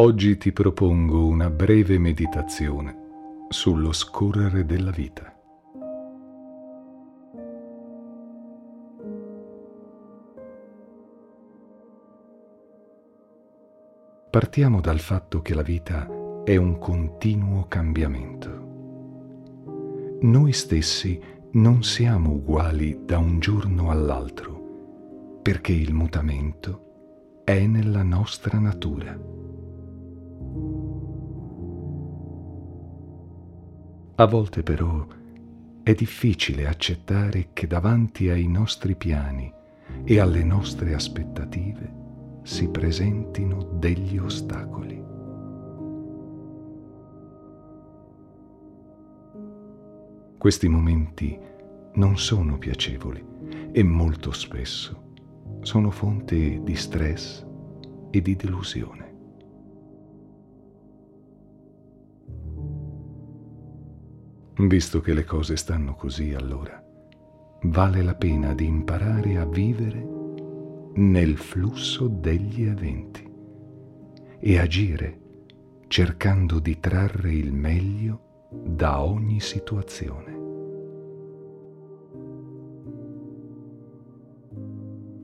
Oggi ti propongo una breve meditazione sullo scorrere della vita. Partiamo dal fatto che la vita è un continuo cambiamento. Noi stessi non siamo uguali da un giorno all'altro, perché il mutamento è nella nostra natura. A volte però è difficile accettare che davanti ai nostri piani e alle nostre aspettative si presentino degli ostacoli. Questi momenti non sono piacevoli e molto spesso sono fonte di stress e di delusione. Visto che le cose stanno così allora, vale la pena di imparare a vivere nel flusso degli eventi e agire cercando di trarre il meglio da ogni situazione.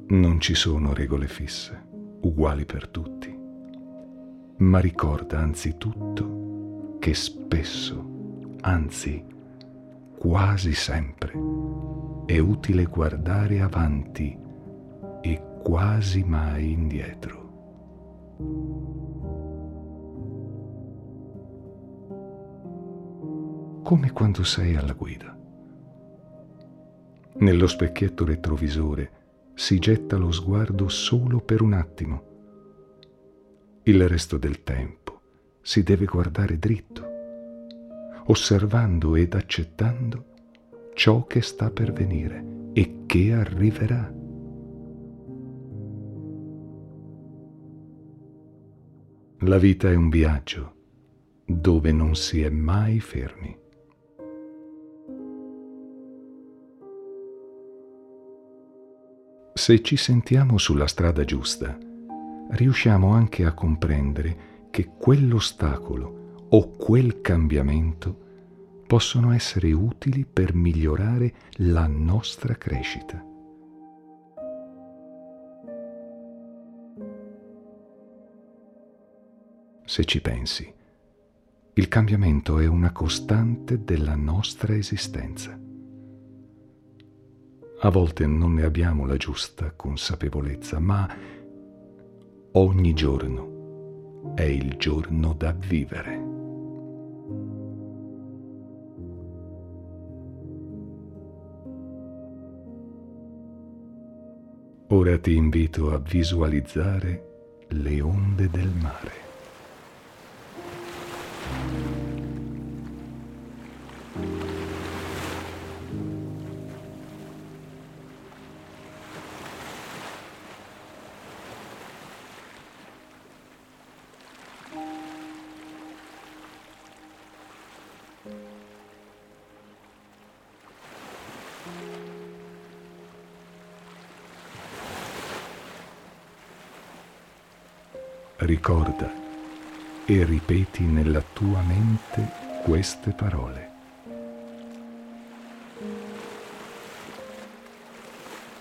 Non ci sono regole fisse, uguali per tutti, ma ricorda anzitutto che spesso, anzi quasi sempre, è utile guardare avanti e quasi mai indietro. come quando sei alla guida. Nello specchietto retrovisore si getta lo sguardo solo per un attimo. Il resto del tempo si deve guardare dritto, osservando ed accettando ciò che sta per venire e che arriverà. La vita è un viaggio dove non si è mai fermi. Se ci sentiamo sulla strada giusta, riusciamo anche a comprendere che quell'ostacolo o quel cambiamento possono essere utili per migliorare la nostra crescita. Se ci pensi, il cambiamento è una costante della nostra esistenza. A volte non ne abbiamo la giusta consapevolezza, ma ogni giorno è il giorno da vivere. Ora ti invito a visualizzare le onde del mare. Ricorda e ripeti nella tua mente queste parole.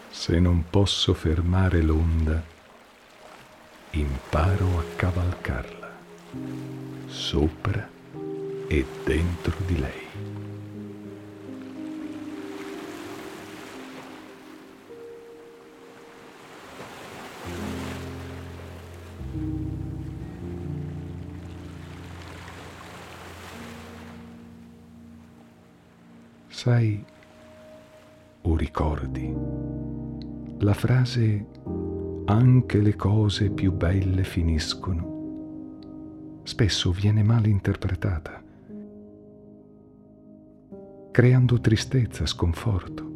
Se non posso fermare l'onda, imparo a cavalcarla, sopra e dentro di lei. Sai o ricordi la frase anche le cose più belle finiscono, spesso viene mal interpretata, creando tristezza, sconforto,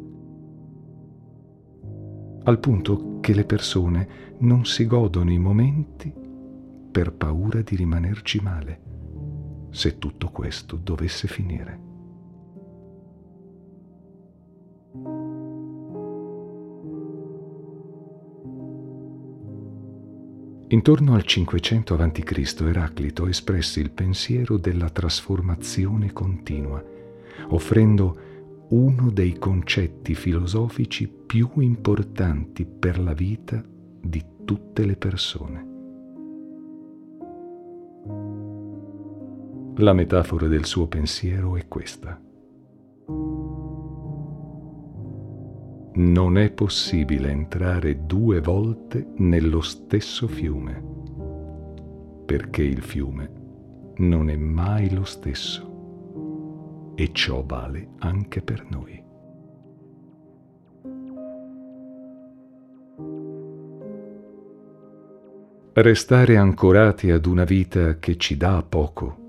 al punto che le persone non si godono i momenti per paura di rimanerci male, se tutto questo dovesse finire. Intorno al 500 a.C. Eraclito espresse il pensiero della trasformazione continua, offrendo uno dei concetti filosofici più importanti per la vita di tutte le persone. La metafora del suo pensiero è questa. Non è possibile entrare due volte nello stesso fiume, perché il fiume non è mai lo stesso e ciò vale anche per noi. Restare ancorati ad una vita che ci dà poco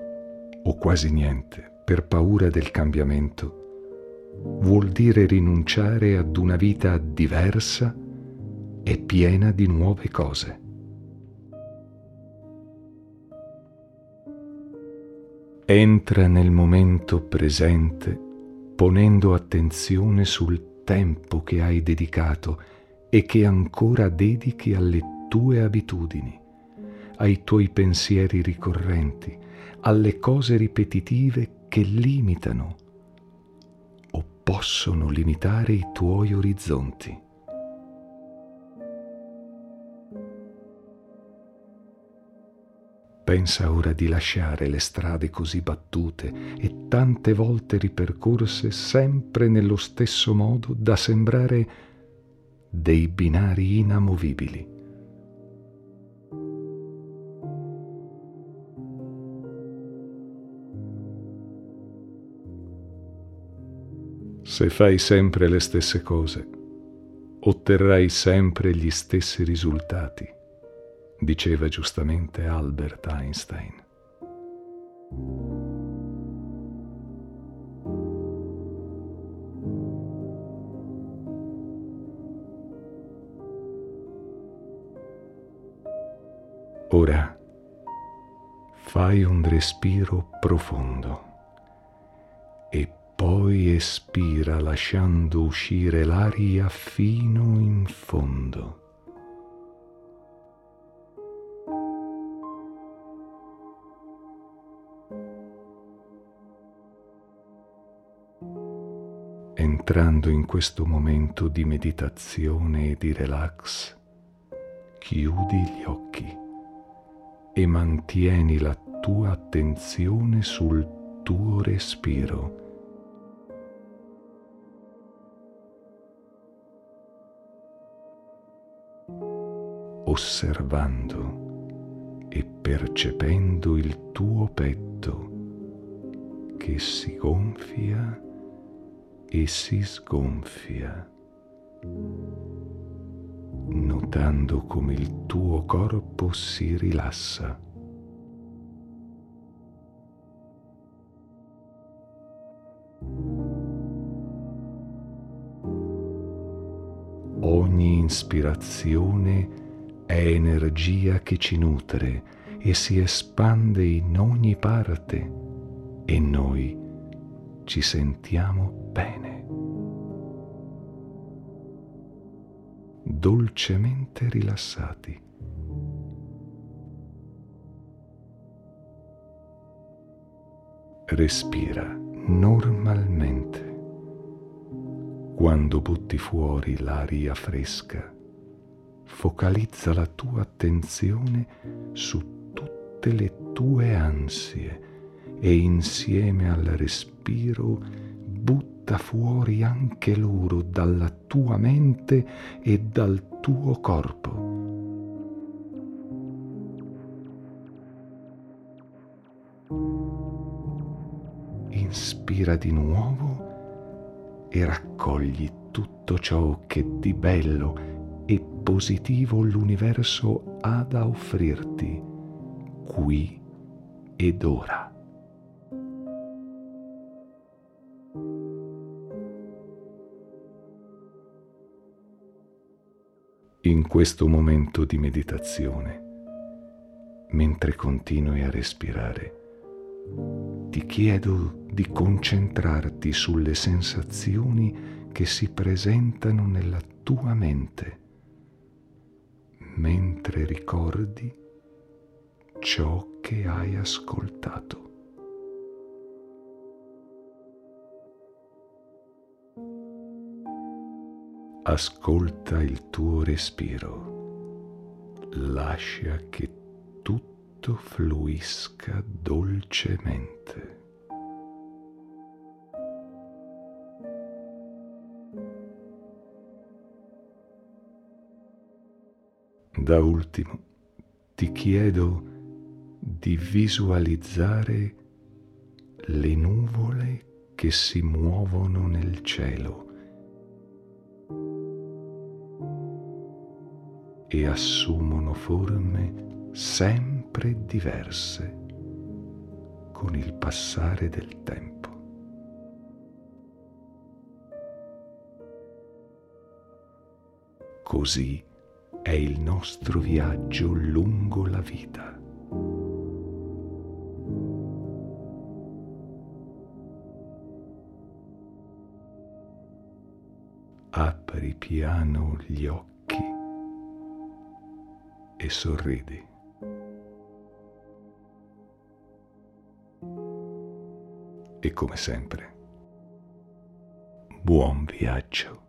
o quasi niente per paura del cambiamento vuol dire rinunciare ad una vita diversa e piena di nuove cose. Entra nel momento presente ponendo attenzione sul tempo che hai dedicato e che ancora dedichi alle tue abitudini, ai tuoi pensieri ricorrenti, alle cose ripetitive che limitano possono limitare i tuoi orizzonti. Pensa ora di lasciare le strade così battute e tante volte ripercorse sempre nello stesso modo da sembrare dei binari inamovibili. Se fai sempre le stesse cose, otterrai sempre gli stessi risultati, diceva giustamente Albert Einstein. Ora fai un respiro profondo e poi espira lasciando uscire l'aria fino in fondo. Entrando in questo momento di meditazione e di relax, chiudi gli occhi e mantieni la tua attenzione sul tuo respiro osservando e percependo il tuo petto che si gonfia e si sgonfia, notando come il tuo corpo si rilassa. Ogni ispirazione è energia che ci nutre e si espande in ogni parte e noi ci sentiamo bene, dolcemente rilassati. Respira normalmente. Quando butti fuori l'aria fresca, focalizza la tua attenzione su tutte le tue ansie e insieme al respiro butta fuori anche loro dalla tua mente e dal tuo corpo. Inspira di nuovo e raccogli tutto ciò che di bello positivo l'universo ha da offrirti qui ed ora. In questo momento di meditazione, mentre continui a respirare, ti chiedo di concentrarti sulle sensazioni che si presentano nella tua mente mentre ricordi ciò che hai ascoltato. Ascolta il tuo respiro, lascia che tutto fluisca dolcemente. Da ultimo ti chiedo di visualizzare le nuvole che si muovono nel cielo e assumono forme sempre diverse con il passare del tempo. Così è il nostro viaggio lungo la vita. Apri piano gli occhi e sorridi. E come sempre, buon viaggio.